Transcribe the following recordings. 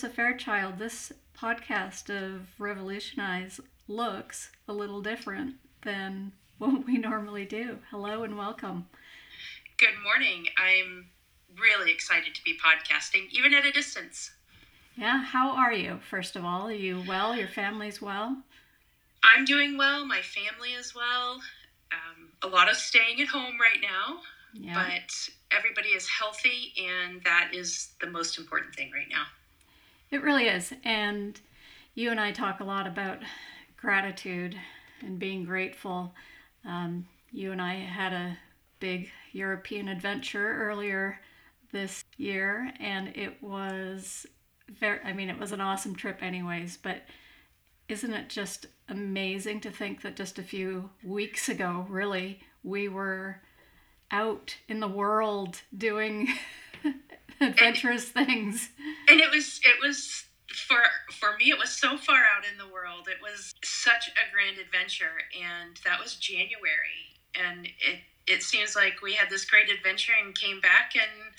here we are, Alyssa Fairchild. This podcast of Revolutionize looks a little different than what we normally do. Hello and welcome. Good morning. I'm really excited to be podcasting, even at a distance. Yeah, how are you, first of all? Are you well? Your family's well? I'm doing well. My family is well. Um, a lot of staying at home right now, yeah. but everybody is healthy, and that is the most important thing right now. It really is. And you and I talk a lot about gratitude and being grateful. Um, you and I had a big European adventure earlier this year, and it was very, I mean, it was an awesome trip, anyways, but isn't it just amazing to think that just a few weeks ago, really, we were out in the world doing adventurous and, things. And it was it was for for me it was so far out in the world. It was such a grand adventure and that was January and it it seems like we had this great adventure and came back and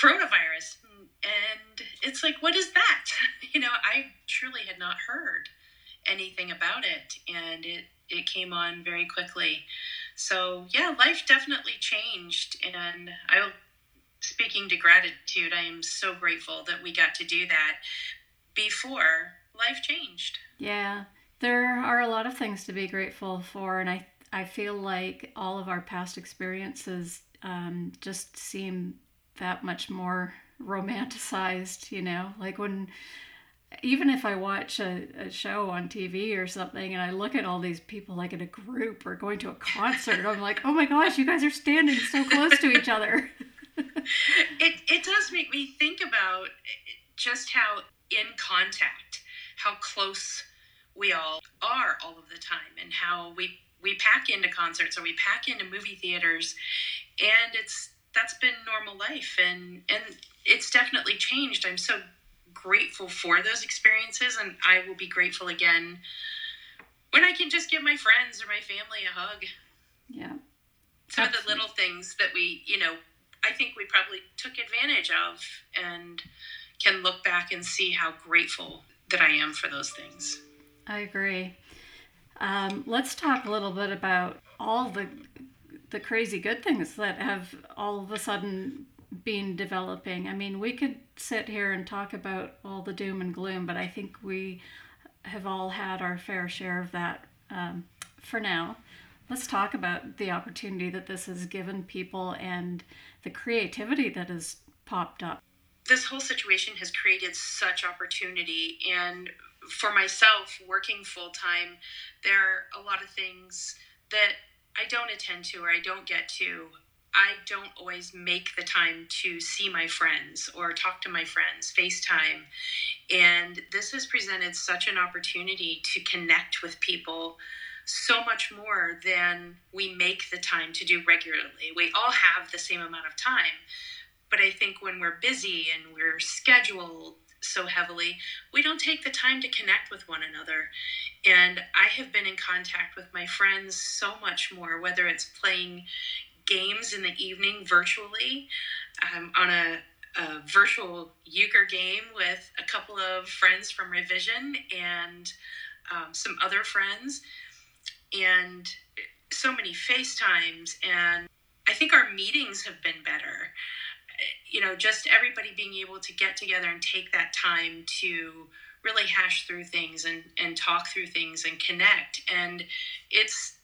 coronavirus and it's like what is that? You know, I truly had not heard anything about it and it it came on very quickly so yeah life definitely changed and i speaking to gratitude i am so grateful that we got to do that before life changed yeah there are a lot of things to be grateful for and i i feel like all of our past experiences um, just seem that much more romanticized you know like when even if I watch a, a, show on TV or something and I look at all these people like in a group or going to a concert, I'm like, oh my gosh, you guys are standing so close to each other. it, it does make me think about just how in contact, how close we all are all of the time and how we we pack into concerts or we pack into movie theaters and it's that's been normal life and and it's definitely changed. I'm so grateful for those experiences, and I will be grateful again when I can just give my friends or my family a hug. Yeah. Some Absolutely. of the little things that we, you know, I think we probably took advantage of and can look back and see how grateful that I am for those things. I agree. Um, let's talk a little bit about all the the crazy good things that have all of a sudden been developing. I mean, we could sit here and talk about all the doom and gloom, but I think we have all had our fair share of that um, for now. Let's talk about the opportunity that this has given people and the creativity that has popped up. This whole situation has created such opportunity. And for myself, working full time, there are a lot of things that I don't attend to or I don't get to I don't always make the time to see my friends or talk to my friends, FaceTime. And this has presented such an opportunity to connect with people so much more than we make the time to do regularly. We all have the same amount of time. But I think when we're busy and we're scheduled so heavily, we don't take the time to connect with one another. And I have been in contact with my friends so much more, whether it's playing, games in the evening virtually um, on a, a, virtual euchre game with a couple of friends from Revision and um, some other friends, and so many FaceTimes. And I think our meetings have been better. You know, just everybody being able to get together and take that time to really hash through things and, and talk through things and connect. And it's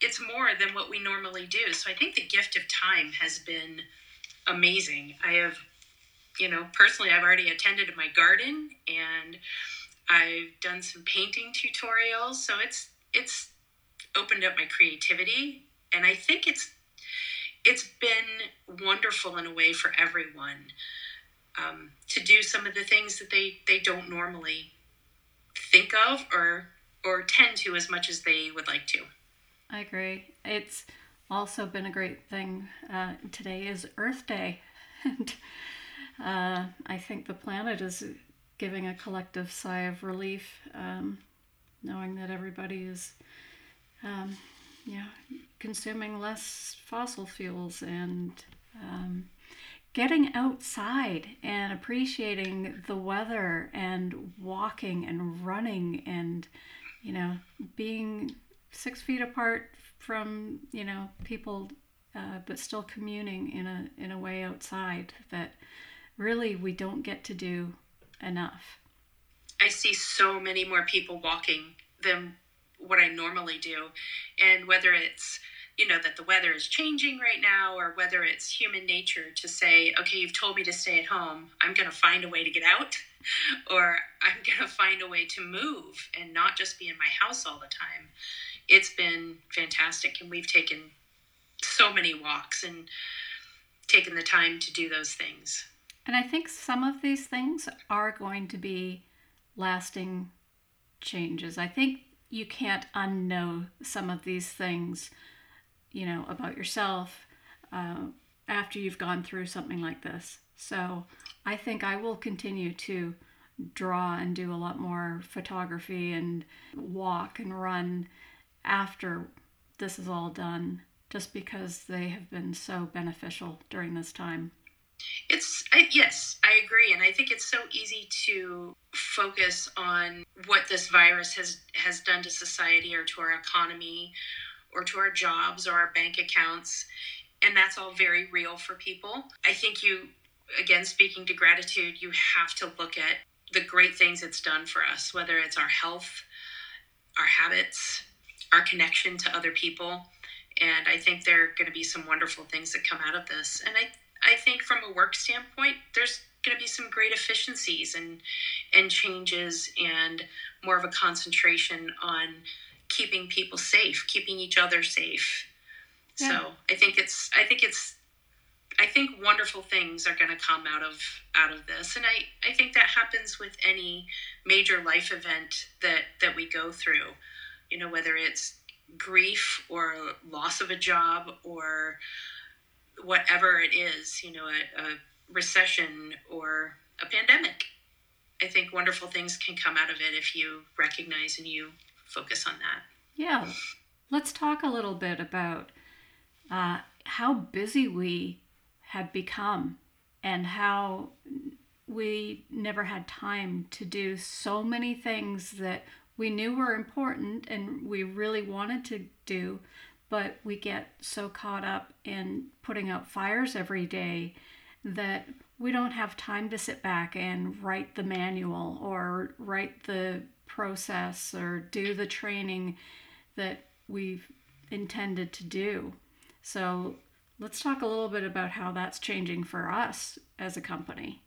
it's more than what we normally do. So I think the gift of time has been amazing. I have, you know, personally, I've already attended my garden and I've done some painting tutorials. So it's it's opened up my creativity, and I think it's it's been wonderful in a way for everyone um, to do some of the things that they they don't normally think of or or tend to as much as they would like to. I agree. It's also been a great thing. Uh, today is Earth Day, and uh, I think the planet is giving a collective sigh of relief, um, knowing that everybody is, um, know, consuming less fossil fuels and um, getting outside and appreciating the weather and walking and running and you know being six feet apart from you know people uh, but still communing in a in a way outside that really we don't get to do enough. I see so many more people walking than what i normally do. And whether it's you know that the weather is changing right now or whether it's human nature to say okay you've told me to stay at home. I'm going to find a way to get out or i'm going to find a way to move and not just be in my house all the time. It's been fantastic and we've taken so many walks and taken the time to do those things. And i think some of these things are going to be lasting changes. I think you can't unknow some of these things you know, about yourself uh, after you've gone through something like this. So I think I will continue to draw and do a lot more photography and walk and run after this is all done, just because they have been so beneficial during this time. It's I, yes, I agree, and I think it's so easy to focus on what this virus has has done to society or to our economy or to our jobs or our bank accounts. And that's all very real for people. I think you, again, speaking to gratitude, you have to look at the great things it's done for us, whether it's our health, our habits, our connection to other people. And I think there are going to be some wonderful things that come out of this. And I, I think from a work standpoint, there's going to be some great efficiencies and and changes and more of a concentration on keeping people safe, keeping each other safe. Yeah. So I think it's I think it's I think wonderful things are going to come out of out of this, and I I think that happens with any major life event that that we go through. You know, whether it's grief or loss of a job or whatever it is. You know, a, a recession or a pandemic. I think wonderful things can come out of it if you recognize and you focus on that. Yeah. Let's talk a little bit about uh, how busy we have become and how we never had time to do so many things that we knew were important and we really wanted to do, but we get so caught up in putting out fires every day that we don't have time to sit back and write the manual or write the process or do the training that we've intended to do. So let's talk a little bit about how that's changing for us as a company.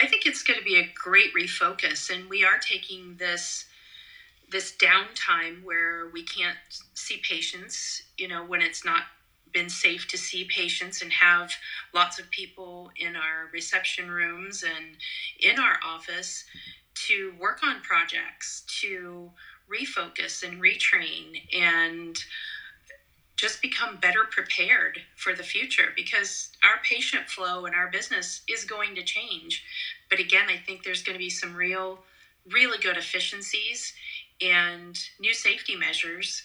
I think it's going to be a great refocus, and we are taking this this downtime where we can't see patients. You know, when it's not been safe to see patients and have lots of people in our reception rooms and in our office to work on projects, to refocus and retrain and just become better prepared for the future because our patient flow and our business is going to change. But again, I think there's going to be some real, really good efficiencies and new safety measures.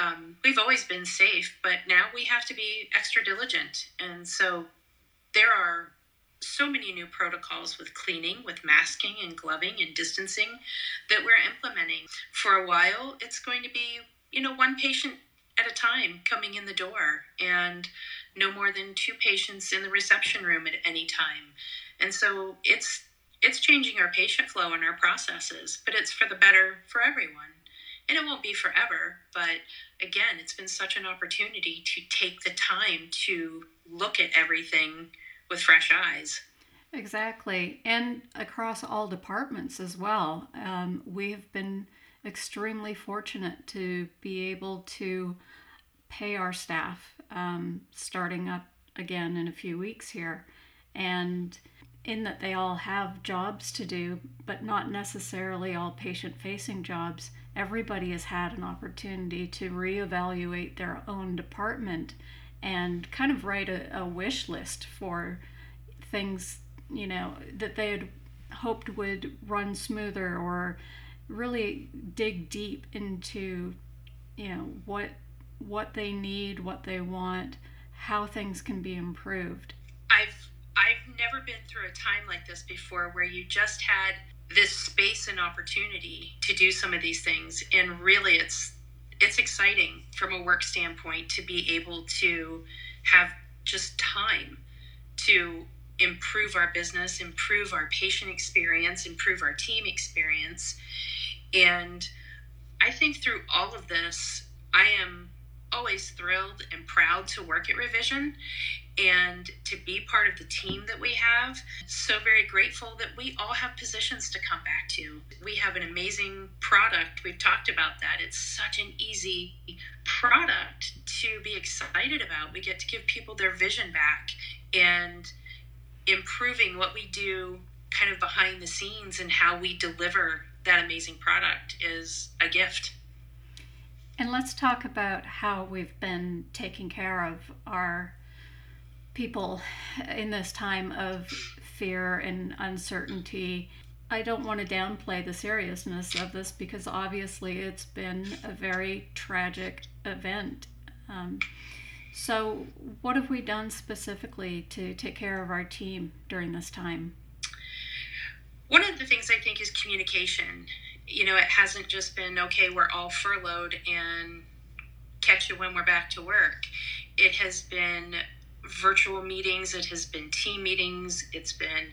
Um, we've always been safe, but now we have to be extra diligent. And so there are so many new protocols with cleaning, with masking and gloving and distancing that we're implementing. For a while, it's going to be, you know, one patient at a time coming in the door and no more than two patients in the reception room at any time. And so it's it's changing our patient flow and our processes, but it's for the better for everyone. And it won't be forever, but again, it's been such an opportunity to take the time to look at everything with fresh eyes. Exactly. And across all departments as well. Um, we've been extremely fortunate to be able to pay our staff um, starting up again in a few weeks here. And in that they all have jobs to do, but not necessarily all patient facing jobs, everybody has had an opportunity to reevaluate their own department and kind of write a, a wish list for things, you know, that they had hoped would run smoother or really dig deep into, you know, what what they need, what they want, how things can be improved. I've never been through a time like this before where you just had this space and opportunity to do some of these things and really it's it's exciting from a work standpoint to be able to have just time to improve our business, improve our patient experience, improve our team experience. And I think through all of this, I am always thrilled and proud to work at Revision and to be part of the team that we have. So very grateful that we all have positions to come back to. We have an amazing product. We've talked about that. It's such an easy product to be excited about. We get to give people their vision back and improving what we do kind of behind the scenes and how we deliver that amazing product is a gift. And let's talk about how we've been taking care of our people in this time of fear and uncertainty. I don't want to downplay the seriousness of this because obviously it's been a very tragic event. Um, so, what have we done specifically to take care of our team during this time? One of the things I think is communication. You know, it hasn't just been, okay, we're all furloughed and catch you when we're back to work. It has been virtual meetings, it has been team meetings, it's been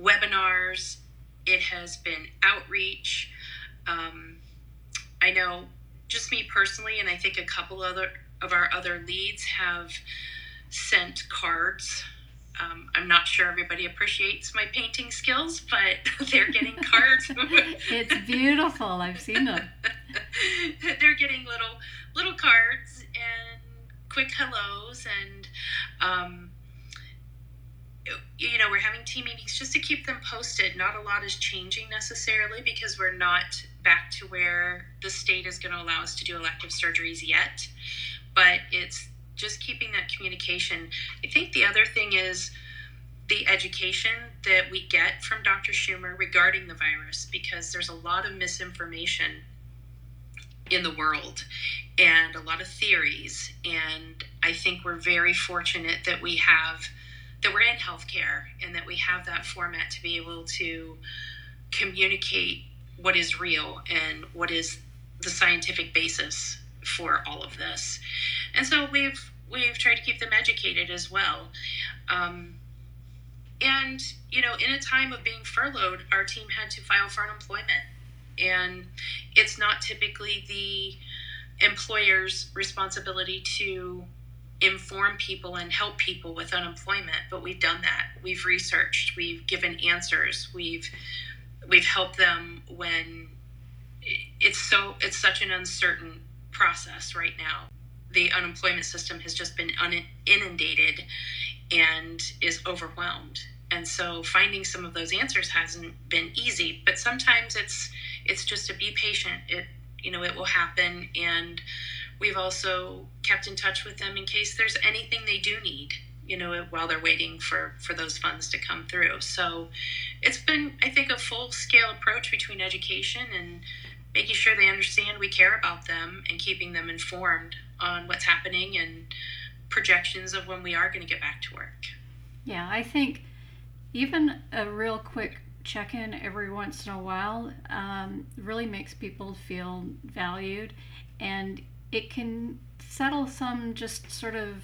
webinars, it has been outreach. Um, I know just me personally, and I think a couple other of our other leads have sent cards. Um, I'm not sure everybody appreciates my painting skills, but they're getting cards. it's beautiful. I've seen them. they're getting little little cards quick hellos and um, you know we're having team meetings just to keep them posted. Not a lot is changing necessarily because we're not back to where the state is going to allow us to do elective surgeries yet but it's just keeping that communication. I think the other thing is the education that we get from dr schumer regarding the virus because there's a lot of misinformation in the world and a lot of theories. And I think we're very fortunate that we have that we're in healthcare and that we have that format to be able to communicate what is real and what is the scientific basis for all of this. And so we've we've tried to keep them educated as well. Um, and you know, in a time of being furloughed, our team had to file for unemployment, and it's not typically the employers' responsibility to inform people and help people with unemployment but we've done that. We've researched we've given answers we've we've helped them when it's so it's such an uncertain process right now. The unemployment system has just been inundated and is overwhelmed. And so finding some of those answers hasn't been easy but sometimes it's it's just to be patient. It you know it will happen and we've also kept in touch with them in case there's anything they do need you know while they're waiting for for those funds to come through. So it's been i think a full scale approach between education and making sure they understand we care about them and keeping them informed on what's happening and projections of when we are going to get back to work. Yeah i think even a real quick check in every once in a while um, really makes people feel valued. And it can settle some just sort of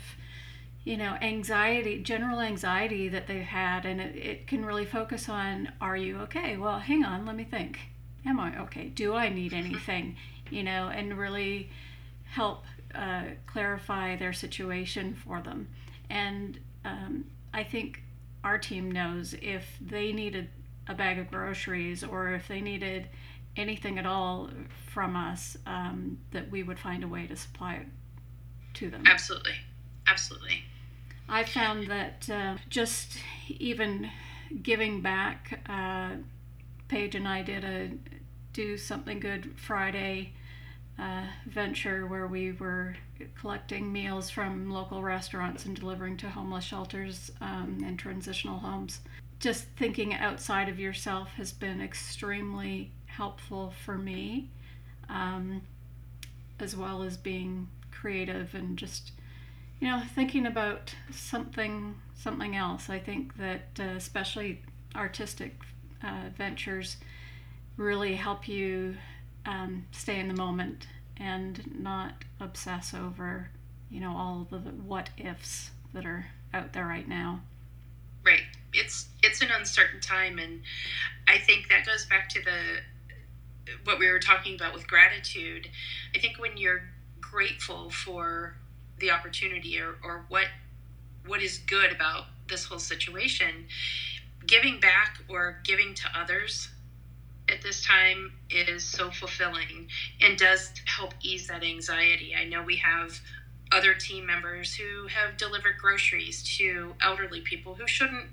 you know anxiety general anxiety that they've had. And it, it can really focus on are you okay? Well hang on let me think. Am i okay? Do i need anything? You know and really help uh, clarify their situation for them. And um, i think our team knows if they needed a bag of groceries or if they needed anything at all from us, um, that we would find a way to supply it to them. Absolutely. Absolutely. I found that uh, just even giving back, uh, Paige and I did a do something good Friday uh, venture where we were collecting meals from local restaurants and delivering to homeless shelters um, and transitional homes just thinking outside of yourself has been extremely helpful for me, um, as well as being creative and just, you know, thinking about something something else. I think that uh, especially artistic uh, ventures really help you um, stay in the moment and not obsess over, you know, all the what ifs that are out there right now. Right. It's it's an uncertain time, and I think that goes back to the what we were talking about with gratitude. I think when you're grateful for the opportunity or, or what what is good about this whole situation, giving back or giving to others at this time is so fulfilling and does help ease that anxiety. I know we have other team members who have delivered groceries to elderly people who shouldn't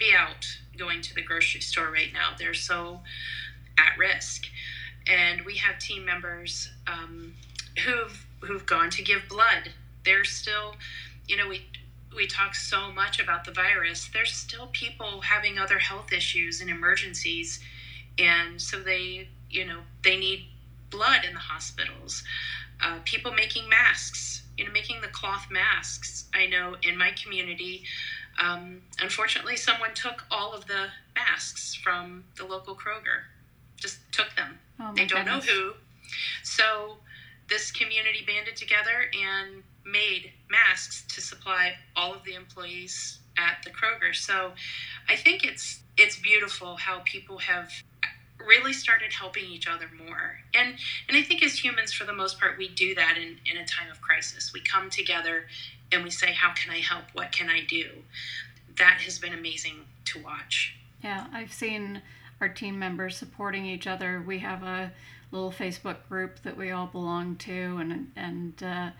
be out going to the grocery store right now. They're so at risk. And we have team members um, who've who've gone to give blood. They're still, you know, we we talk so much about the virus. There's still people having other health issues and emergencies, and so they, you know, they need blood in the hospitals. Uh, people making masks, you know, making the cloth masks. I know in my community, um, unfortunately, someone took all of the masks from the local Kroger, just took them. Oh they don't goodness. know who. So this community banded together and made masks to supply all of the employees at the Kroger. So I think it's it's beautiful how people have really started helping each other more. And and I think as humans for the most part we do that in, in a time of crisis. We come together and we say, How can I help? What can I do? That has been amazing to watch. Yeah, I've seen our team members supporting each other. We have a little Facebook group that we all belong to, and and uh,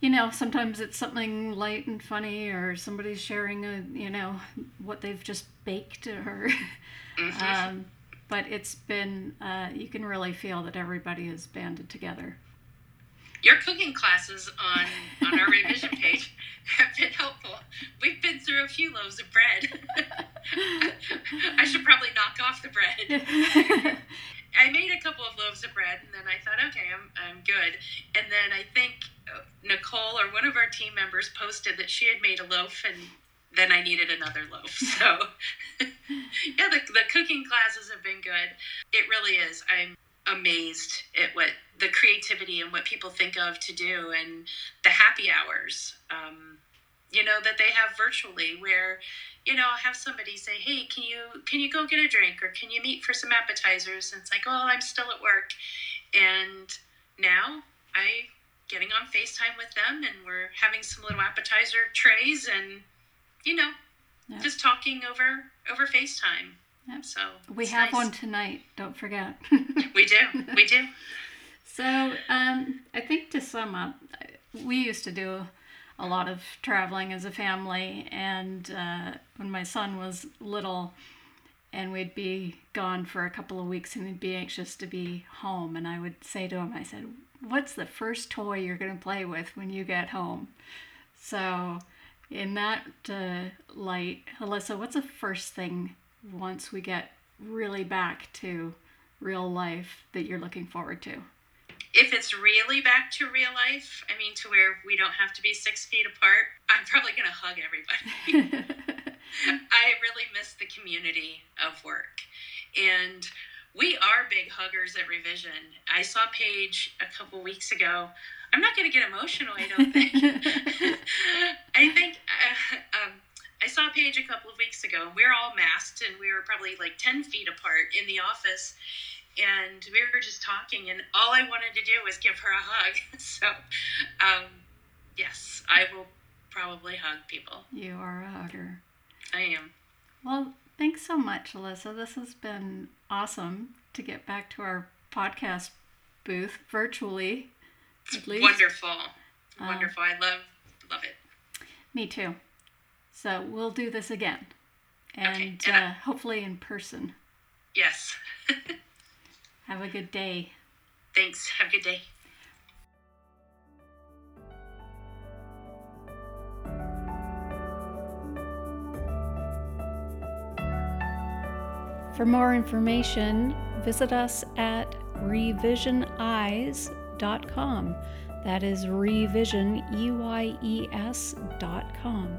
you know sometimes it's something light and funny, or somebody's sharing a you know what they've just baked, or Mhm. um, but it's been uh, you can really feel that everybody is banded together. Your cooking classes on on our revision page have been helpful. We've been through a few loaves of bread. I should probably knock off the bread. I made a couple of loaves of bread, and then I thought, okay, I'm I'm good. And then I think Nicole or one of our team members posted that she had made a loaf, and then I needed another loaf. So, yeah, the the cooking classes have been good. It really is. I'm amazed at what the creativity and what people think of to do, and the happy hours. Um, you know that they have virtually where you know I'll have somebody say hey can you can you go get a drink or can you meet for some appetizers and it's like oh i'm still at work and now i getting on facetime with them and we're having some little appetizer trays and you know Yeah. just talking over over facetime Yep. so we have nice. one tonight. Don't forget. we do we do So, um, I think to sum up, we used to do a lot of traveling as a family, and uh, when my son was little, and we'd be gone for a couple of weeks, and he'd be anxious to be home, and I would say to him, I said, "What's the first toy you're going to play with when you get home?" So, in that uh, light, Alyssa, what's the first thing once we get really back to real life that you're looking forward to? if it's really back to real life i mean to where we don't have to be six feet apart i'm probably going to hug everybody I really miss the community of work. And we are big huggers at Revision. I saw Paige a couple weeks ago. I'm not going to get emotional, I don't think. I think uh, um, I saw Paige a couple of weeks ago. and We were all masked and we were probably like 10 feet apart in the office. And we were just talking, and all I wanted to do was give her a hug. So, um, yes, I will probably hug people. you are a hugger. I am. Well, thanks so much, Alyssa. This has been awesome to get back to our podcast booth virtually, at least. Wonderful. Um, Wonderful. I love love it. Me too. So we'll do this again, and Okay, and I- uh, hopefully in person. Yes. Have a good day. Thanks. Have a good day. For more information, visit us at revisioneyes.com. That is revision, E Y E S dot com.